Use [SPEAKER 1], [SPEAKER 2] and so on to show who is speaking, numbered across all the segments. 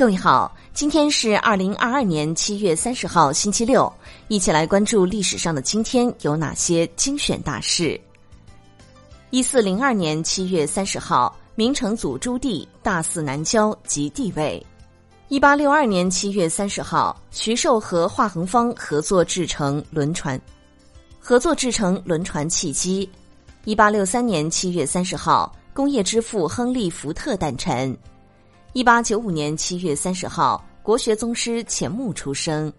[SPEAKER 1] 各位好，今天是二零二二年七月三十号，星期六，一起来关注历史上的今天有哪些精选大事。一四零二年七月三十号，明成祖朱棣大肆南郊即帝位。一八六二年七月三十号，徐寿和华恒芳合作制成轮船，合作制成轮船汽机。一八六三年七月三十号，工业之父亨利·福特诞辰。一八九五年七月三十号，国学宗师钱穆出生。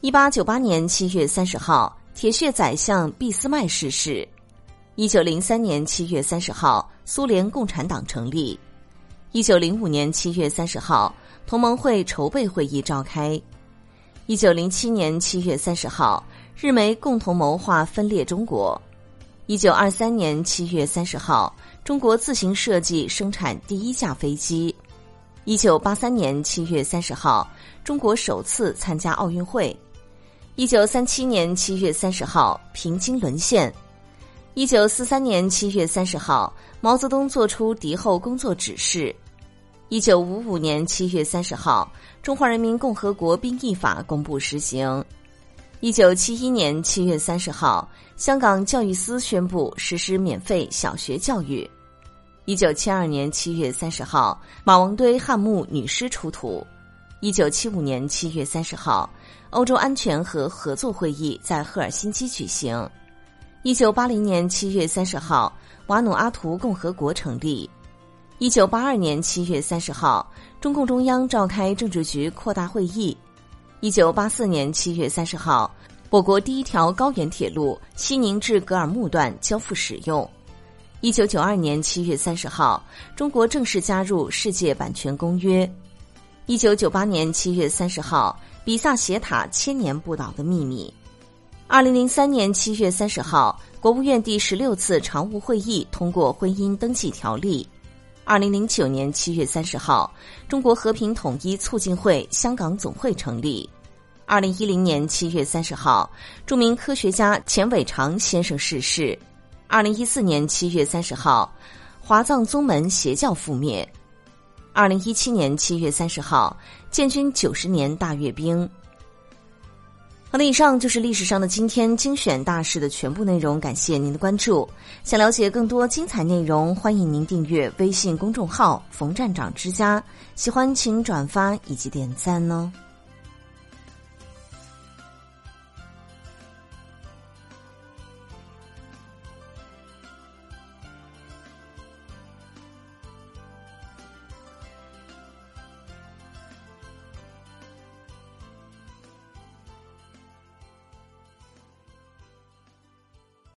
[SPEAKER 1] 一八九八年七月三十号，铁血宰相俾斯麦逝世。一九零三年七月三十号，苏联共产党成立。一九零五年七月三十号，同盟会筹备会议召开。一九零七年七月三十号，日美共同谋划分裂中国。一九二三年七月三十号，中国自行设计生产第一架飞机。一九八三年七月三十号，中国首次参加奥运会。一九三七年七月三十号，平津沦陷。一九四三年七月三十号，毛泽东作出敌后工作指示。一九五五年七月三十号，《中华人民共和国兵役法》公布实行。一九七一年七月三十号，香港教育司宣布实施免费小学教育。一九七二年七月三十号，马王堆汉墓女尸出土。一九七五年七月三十号，欧洲安全和合作会议在赫尔辛基举行。一九八零年七月三十号，瓦努阿图共和国成立。一九八二年七月三十号，中共中央召开政治局扩大会议。一九八四年七月三十号，我国第一条高原铁路西宁至格尔木段交付使用。一九九二年七月三十号，中国正式加入世界版权公约。一九九八年七月三十号，比萨斜塔千年不倒的秘密。二零零三年七月三十号，国务院第十六次常务会议通过婚姻登记条例。二零零九年七月三十号，中国和平统一促进会香港总会成立。二零一零年七月三十号，著名科学家钱伟长先生逝世。二零一四年七月三十号，华藏宗门邪教覆灭。二零一七年七月三十号，建军九十年大阅兵。好的，以上就是历史上的今天精选大事的全部内容，感谢您的关注。想了解更多精彩内容，欢迎您订阅微信公众号“冯站长之家”。喜欢请转发以及点赞哦。